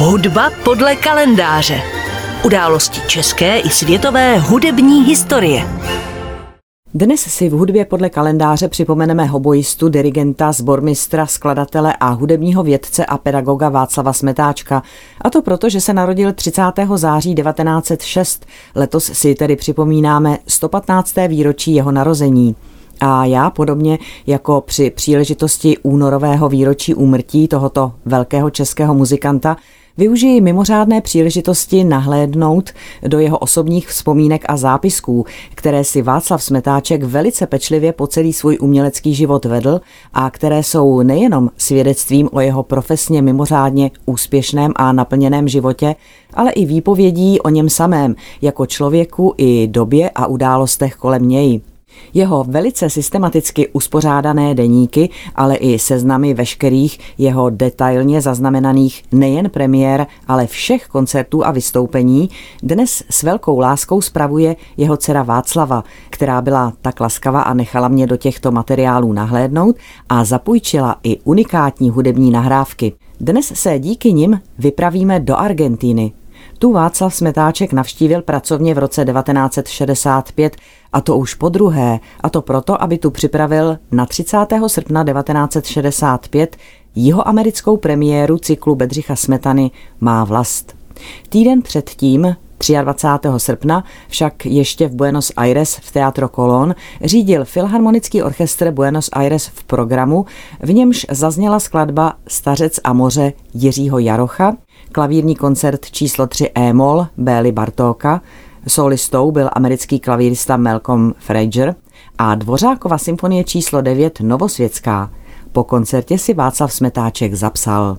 Hudba podle kalendáře. Události české i světové hudební historie. Dnes si v hudbě podle kalendáře připomeneme hoboistu, dirigenta, zbormistra, skladatele a hudebního vědce a pedagoga Václava Smetáčka. A to proto, že se narodil 30. září 1906. Letos si tedy připomínáme 115. výročí jeho narození. A já podobně jako při příležitosti únorového výročí úmrtí tohoto velkého českého muzikanta Využiji mimořádné příležitosti nahlédnout do jeho osobních vzpomínek a zápisků, které si Václav Smetáček velice pečlivě po celý svůj umělecký život vedl a které jsou nejenom svědectvím o jeho profesně mimořádně úspěšném a naplněném životě, ale i výpovědí o něm samém, jako člověku i době a událostech kolem něj. Jeho velice systematicky uspořádané deníky, ale i seznamy veškerých jeho detailně zaznamenaných nejen premiér, ale všech koncertů a vystoupení dnes s velkou láskou spravuje jeho dcera Václava, která byla tak laskava a nechala mě do těchto materiálů nahlédnout a zapůjčila i unikátní hudební nahrávky. Dnes se díky nim vypravíme do Argentíny, tu Václav Smetáček navštívil pracovně v roce 1965 a to už po druhé, a to proto, aby tu připravil na 30. srpna 1965 jihoamerickou premiéru cyklu Bedřicha Smetany Má vlast. Týden předtím, 23. srpna však ještě v Buenos Aires v Teatro Colón řídil Filharmonický orchestr Buenos Aires v programu, v němž zazněla skladba Stařec a moře Jiřího Jarocha, klavírní koncert číslo 3 E-moll Béli Bartóka, solistou byl americký klavírista Malcolm Frazier a Dvořákova symfonie číslo 9 Novosvětská. Po koncertě si Václav Smetáček zapsal.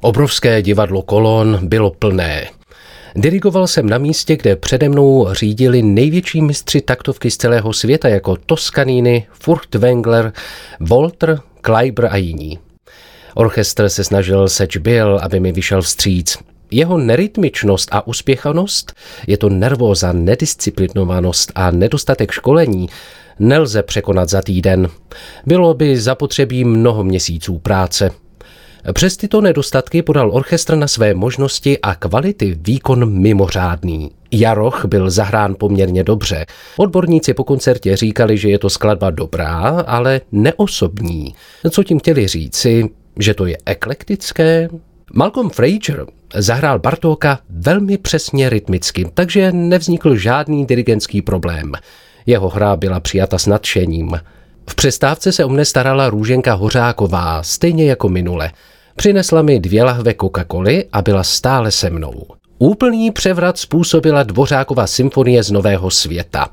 Obrovské divadlo Kolon bylo plné. Dirigoval jsem na místě, kde přede mnou řídili největší mistři taktovky z celého světa jako Toscanini, Furtwängler, Walter, Kleiber a jiní. Orchestr se snažil seč byl, aby mi vyšel vstříc. Jeho nerytmičnost a uspěchanost, je to nervóza, nedisciplinovanost a nedostatek školení, nelze překonat za týden. Bylo by zapotřebí mnoho měsíců práce. Přes tyto nedostatky podal orchestr na své možnosti a kvality výkon mimořádný. Jaroch byl zahrán poměrně dobře. Odborníci po koncertě říkali, že je to skladba dobrá, ale neosobní. Co tím chtěli říci, že to je eklektické? Malcolm Frazier zahrál Bartóka velmi přesně rytmicky, takže nevznikl žádný dirigentský problém. Jeho hra byla přijata s nadšením. V přestávce se o mne starala Růženka Hořáková, stejně jako minule. Přinesla mi dvě lahve Coca-Coly a byla stále se mnou. Úplný převrat způsobila Dvořákova symfonie z Nového světa.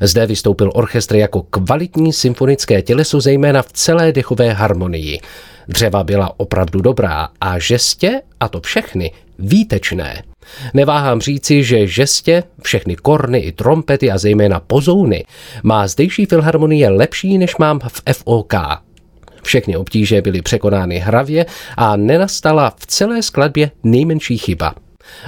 Zde vystoupil orchestr jako kvalitní symfonické těleso, zejména v celé dechové harmonii. Dřeva byla opravdu dobrá a žestě, a to všechny, výtečné. Neváhám říci, že žestě, všechny korny i trompety a zejména pozouny, má zdejší filharmonie lepší, než mám v FOK. Všechny obtíže byly překonány hravě a nenastala v celé skladbě nejmenší chyba.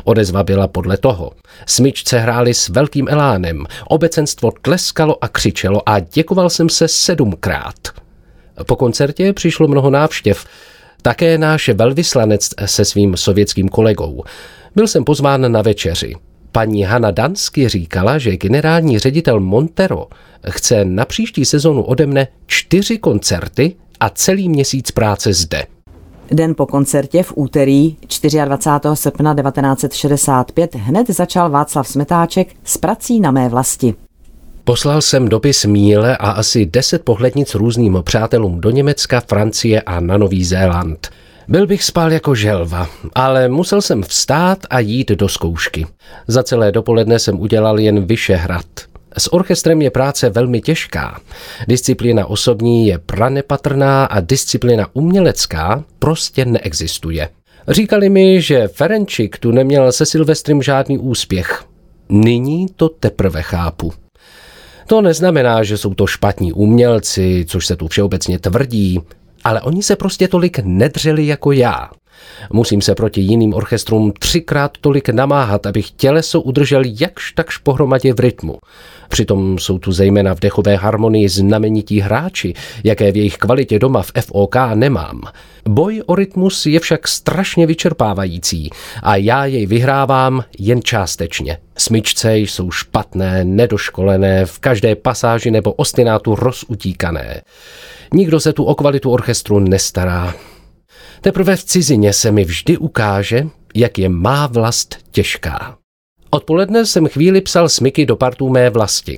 Odezva byla podle toho. Smyčce hráli s velkým elánem, obecenstvo tleskalo a křičelo a děkoval jsem se sedmkrát. Po koncertě přišlo mnoho návštěv, také náš velvyslanec se svým sovětským kolegou. Byl jsem pozván na večeři. Paní Hanna Dansky říkala, že generální ředitel Montero chce na příští sezonu ode mne čtyři koncerty a celý měsíc práce zde. Den po koncertě v úterý 24. srpna 1965 hned začal Václav Smetáček s prací na mé vlasti. Poslal jsem dopis Míle a asi deset pohlednic různým přátelům do Německa, Francie a na Nový Zéland. Byl bych spal jako želva, ale musel jsem vstát a jít do zkoušky. Za celé dopoledne jsem udělal jen Vyšehrad. S orchestrem je práce velmi těžká. Disciplína osobní je pranepatrná a disciplína umělecká prostě neexistuje. Říkali mi, že Ferenčik tu neměl se Silvestrem žádný úspěch. Nyní to teprve chápu. To neznamená, že jsou to špatní umělci, což se tu všeobecně tvrdí, ale oni se prostě tolik nedřeli jako já. Musím se proti jiným orchestrům třikrát tolik namáhat, abych těleso udržel jakž takž pohromadě v rytmu. Přitom jsou tu zejména v dechové harmonii znamenití hráči, jaké v jejich kvalitě doma v FOK nemám. Boj o rytmus je však strašně vyčerpávající a já jej vyhrávám jen částečně. Smyčce jsou špatné, nedoškolené, v každé pasáži nebo ostinátu rozutíkané. Nikdo se tu o kvalitu orchestru nestará. Teprve v cizině se mi vždy ukáže, jak je má vlast těžká. Odpoledne jsem chvíli psal smyky do partů mé vlasti.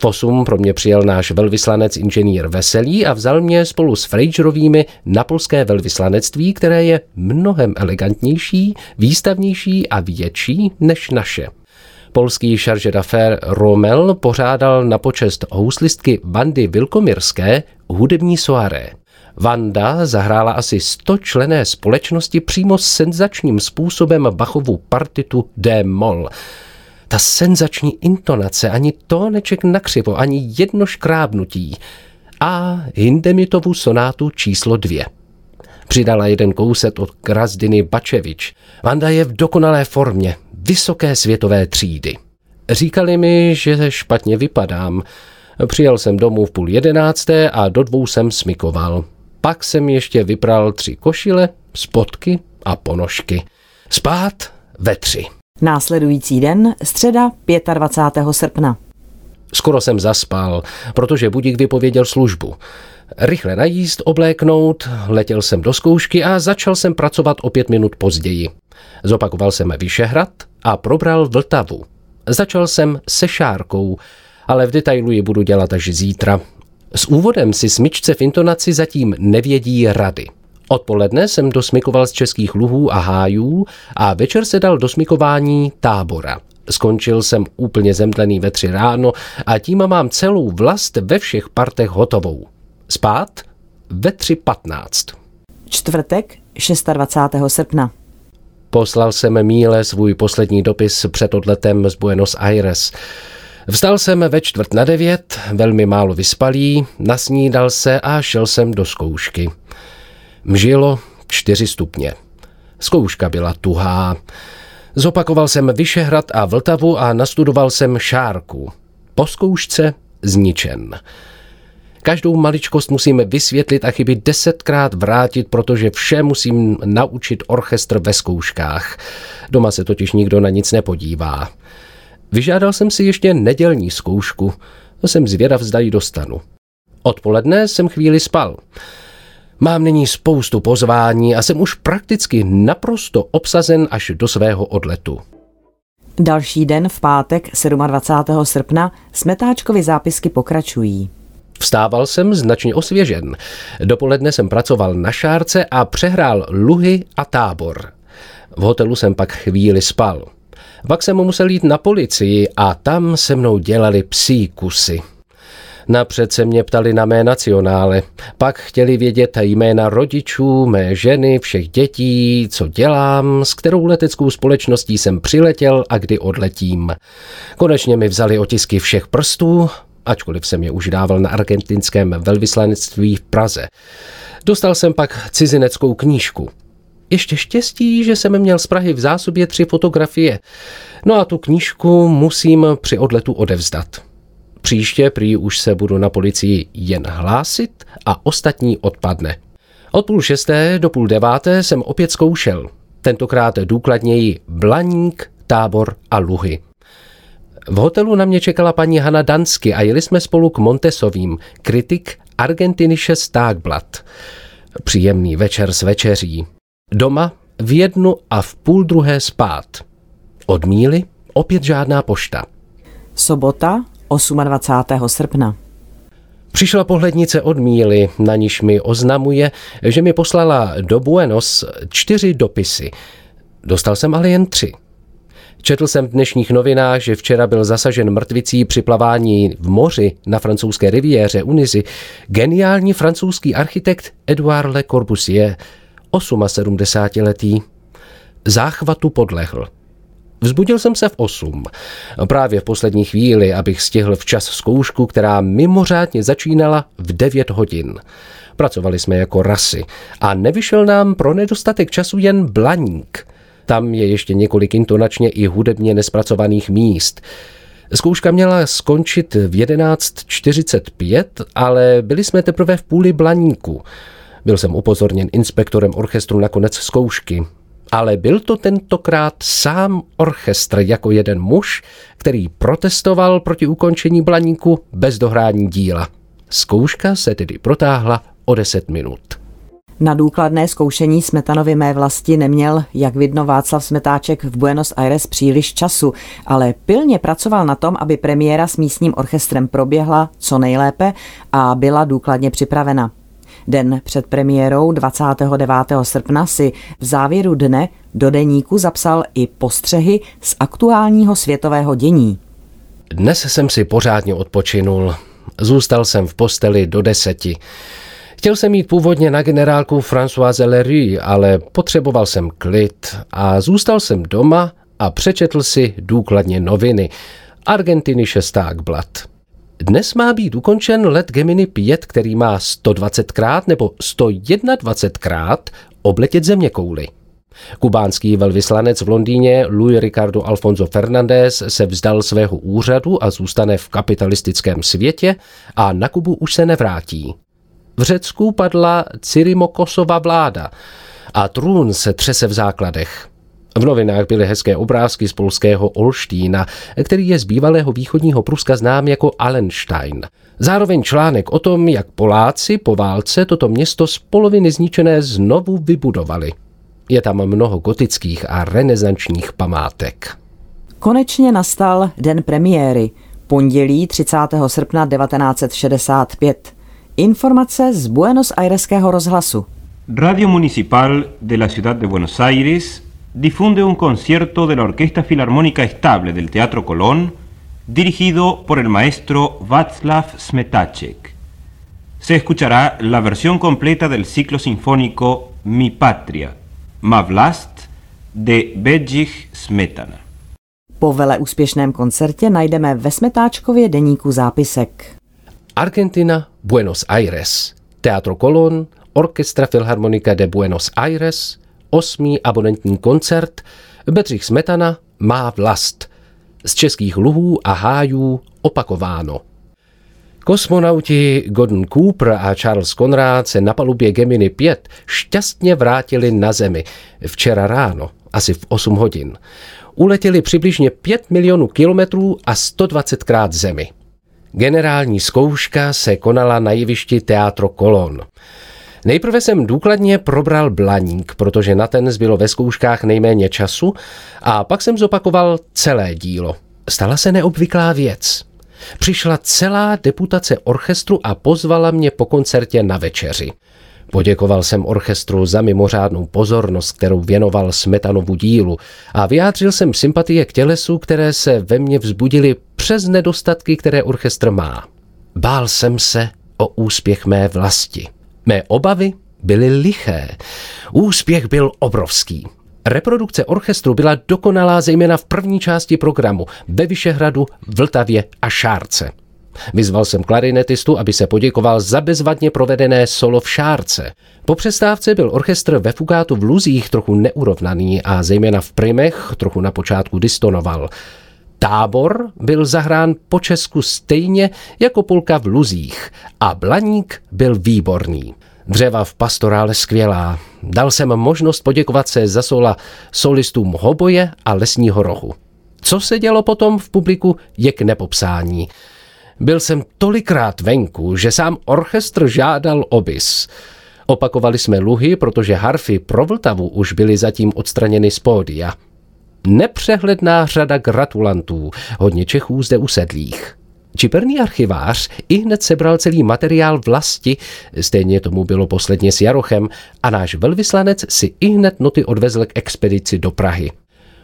V 8 pro mě přijel náš velvyslanec inženýr Veselý a vzal mě spolu s Fragerovými na polské velvyslanectví, které je mnohem elegantnější, výstavnější a větší než naše. Polský charge d'affaires Romel pořádal na počest houslistky Vandy Vilkomirské hudební soaré. Vanda zahrála asi 100 člené společnosti přímo senzačním způsobem Bachovu partitu D-moll. Ta senzační intonace, ani tóneček nakřivo, ani jedno škrábnutí. A Hindemitovu sonátu číslo dvě. Přidala jeden kouset od Krazdiny Bačevič. Vanda je v dokonalé formě, vysoké světové třídy. Říkali mi, že špatně vypadám. Přijel jsem domů v půl jedenácté a do dvou jsem smikoval. Pak jsem ještě vypral tři košile, spotky a ponožky. Spát ve tři. Následující den, středa 25. srpna. Skoro jsem zaspal, protože budík vypověděl službu. Rychle najíst, obléknout, letěl jsem do zkoušky a začal jsem pracovat o pět minut později. Zopakoval jsem Vyšehrad a probral Vltavu. Začal jsem se šárkou, ale v detailu ji budu dělat až zítra. S úvodem si smyčce v intonaci zatím nevědí rady. Odpoledne jsem dosmikoval z českých luhů a hájů a večer se dal do smikování tábora. Skončil jsem úplně zemdlený ve tři ráno a tím mám celou vlast ve všech partech hotovou. Spát ve 3.15. Čtvrtek 26. srpna. Poslal jsem Míle svůj poslední dopis před odletem z Buenos Aires. Vstal jsem ve čtvrt na devět, velmi málo vyspalý, nasnídal se a šel jsem do zkoušky. Mžilo čtyři stupně. Zkouška byla tuhá. Zopakoval jsem Vyšehrad a Vltavu a nastudoval jsem Šárku. Po zkoušce zničen. Každou maličkost musím vysvětlit a chyby desetkrát vrátit, protože vše musím naučit orchestr ve zkouškách. Doma se totiž nikdo na nic nepodívá. Vyžádal jsem si ještě nedělní zkoušku. To jsem zvědav, zda ji dostanu. Odpoledne jsem chvíli spal. Mám nyní spoustu pozvání a jsem už prakticky naprosto obsazen až do svého odletu. Další den v pátek 27. srpna Smetáčkovi zápisky pokračují. Vstával jsem značně osvěžen. Dopoledne jsem pracoval na šárce a přehrál luhy a tábor. V hotelu jsem pak chvíli spal. Pak jsem musel jít na policii a tam se mnou dělali psí kusy. Napřed se mě ptali na mé nacionále, pak chtěli vědět jména rodičů, mé ženy, všech dětí, co dělám, s kterou leteckou společností jsem přiletěl a kdy odletím. Konečně mi vzali otisky všech prstů, ačkoliv jsem je už dával na argentinském velvyslanectví v Praze. Dostal jsem pak cizineckou knížku. Ještě štěstí, že jsem měl z Prahy v zásobě tři fotografie. No a tu knížku musím při odletu odevzdat. Příště prý už se budu na policii jen hlásit a ostatní odpadne. Od půl šesté do půl deváté jsem opět zkoušel. Tentokrát důkladněji Blaník, Tábor a Luhy. V hotelu na mě čekala paní Hanna Dansky a jeli jsme spolu k Montesovým, kritik Argentinische Stagblad. Příjemný večer s večeří. Doma v jednu a v půl druhé spát. Od míly opět žádná pošta. Sobota 28. srpna. Přišla pohlednice od Míly, na níž mi oznamuje, že mi poslala do Buenos čtyři dopisy. Dostal jsem ale jen tři. Četl jsem v dnešních novinách, že včera byl zasažen mrtvicí při plavání v moři na francouzské riviéře Unizy geniální francouzský architekt Edouard Le Corbusier, 78-letý. Záchvatu podlehl. Vzbudil jsem se v 8. Právě v poslední chvíli, abych stihl včas zkoušku, která mimořádně začínala v 9 hodin. Pracovali jsme jako rasy a nevyšel nám pro nedostatek času jen blaník. Tam je ještě několik intonačně i hudebně nespracovaných míst. Zkouška měla skončit v 11.45, ale byli jsme teprve v půli blaníku. Byl jsem upozorněn inspektorem orchestru na konec zkoušky. Ale byl to tentokrát sám orchestr jako jeden muž, který protestoval proti ukončení blaníku bez dohrání díla. Zkouška se tedy protáhla o 10 minut. Na důkladné zkoušení Smetanovy mé vlasti neměl, jak vidno Václav Smetáček v Buenos Aires příliš času, ale pilně pracoval na tom, aby premiéra s místním orchestrem proběhla co nejlépe a byla důkladně připravena. Den před premiérou 29. srpna si v závěru dne do deníku zapsal i postřehy z aktuálního světového dění. Dnes jsem si pořádně odpočinul. Zůstal jsem v posteli do deseti. Chtěl jsem jít původně na generálku Françoise Lery, ale potřeboval jsem klid a zůstal jsem doma a přečetl si důkladně noviny. Argentiny šesták blad. Dnes má být ukončen let Gemini 5, který má 120krát nebo 121krát obletět země kouly. Kubánský velvyslanec v Londýně Louis Ricardo Alfonso Fernández se vzdal svého úřadu a zůstane v kapitalistickém světě a na Kubu už se nevrátí. V Řecku padla Cyrimokosova vláda a trůn se třese v základech. V novinách byly hezké obrázky z polského Olštína, který je z bývalého východního Pruska znám jako Allenstein. Zároveň článek o tom, jak Poláci po válce toto město z poloviny zničené znovu vybudovali. Je tam mnoho gotických a renesančních památek. Konečně nastal den premiéry, pondělí 30. srpna 1965. Informace z Buenos Aireského rozhlasu. Radio Municipal de la Ciudad de Buenos Aires difunde un concierto de la Orquesta Filarmónica Estable del Teatro Colón dirigido por el maestro Václav Smetáček. Se escuchará la versión completa del ciclo sinfónico Mi Patria, Mavlast de Bedřich Smetana. Po vele úspěšném koncertě najdeme ve Smetáčkově deníku zápisek. Argentina, Buenos Aires, Teatro Colón, Orchestra Filharmonica de Buenos Aires, osmý abonentní koncert, Bedřich Smetana má vlast. Z českých luhů a hájů opakováno. Kosmonauti Gordon Cooper a Charles Conrad se na palubě Gemini 5 šťastně vrátili na Zemi včera ráno, asi v 8 hodin. Uletěli přibližně 5 milionů kilometrů a 120 krát Zemi. Generální zkouška se konala na jevišti Teatro Kolon. Nejprve jsem důkladně probral blaník, protože na ten zbylo ve zkouškách nejméně času a pak jsem zopakoval celé dílo. Stala se neobvyklá věc. Přišla celá deputace orchestru a pozvala mě po koncertě na večeři. Poděkoval jsem orchestru za mimořádnou pozornost, kterou věnoval Smetanovu dílu a vyjádřil jsem sympatie k tělesu, které se ve mně vzbudily přes nedostatky, které orchestr má. Bál jsem se o úspěch mé vlasti. Mé obavy byly liché. Úspěch byl obrovský. Reprodukce orchestru byla dokonalá zejména v první části programu ve Vyšehradu, Vltavě a Šárce. Vyzval jsem klarinetistu, aby se poděkoval za bezvadně provedené solo v Šárce. Po přestávce byl orchestr ve fugátu v Luzích trochu neurovnaný a zejména v primech trochu na počátku distonoval. Tábor byl zahrán po Česku stejně jako polka v Luzích a Blaník byl výborný. Dřeva v pastorále skvělá. Dal jsem možnost poděkovat se za sola solistům hoboje a lesního rohu. Co se dělo potom v publiku, je k nepopsání. Byl jsem tolikrát venku, že sám orchestr žádal obis. Opakovali jsme luhy, protože harfy pro Vltavu už byly zatím odstraněny z pódia. Nepřehledná řada gratulantů, hodně Čechů zde usedlých. Čiperný archivář i hned sebral celý materiál vlasti, stejně tomu bylo posledně s Jarochem, a náš velvyslanec si i hned noty odvezl k expedici do Prahy.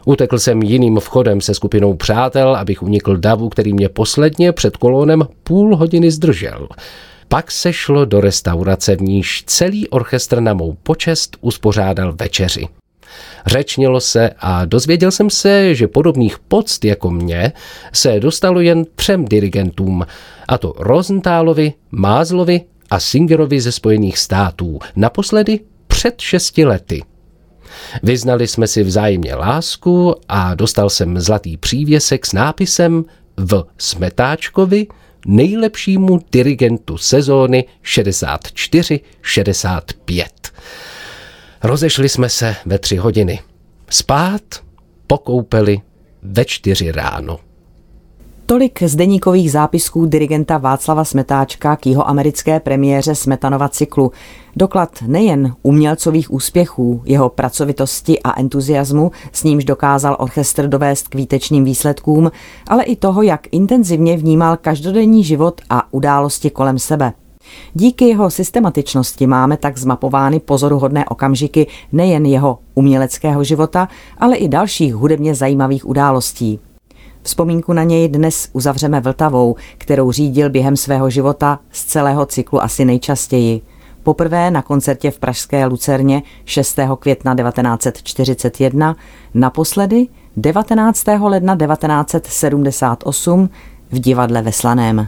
Utekl jsem jiným vchodem se skupinou přátel, abych unikl davu, který mě posledně před kolónem půl hodiny zdržel. Pak se šlo do restaurace, v níž celý orchestr na mou počest uspořádal večeři. Řečnilo se a dozvěděl jsem se, že podobných poct jako mě se dostalo jen třem dirigentům, a to Rosenthálovi, Mázlovi a Singerovi ze Spojených států, naposledy před šesti lety. Vyznali jsme si vzájemně lásku a dostal jsem zlatý přívěsek s nápisem v Smetáčkovi nejlepšímu dirigentu sezóny 64-65. Rozešli jsme se ve tři hodiny. Spát, pokoupeli ve čtyři ráno. Tolik z deníkových zápisků dirigenta Václava Smetáčka k jeho americké premiéře Smetanova cyklu. Doklad nejen umělcových úspěchů, jeho pracovitosti a entuziasmu, s nímž dokázal orchestr dovést k výtečným výsledkům, ale i toho, jak intenzivně vnímal každodenní život a události kolem sebe. Díky jeho systematičnosti máme tak zmapovány pozoruhodné okamžiky nejen jeho uměleckého života, ale i dalších hudebně zajímavých událostí. Vzpomínku na něj dnes uzavřeme Vltavou, kterou řídil během svého života z celého cyklu asi nejčastěji. Poprvé na koncertě v Pražské Lucerně 6. května 1941, naposledy 19. ledna 1978 v divadle ve Slaném.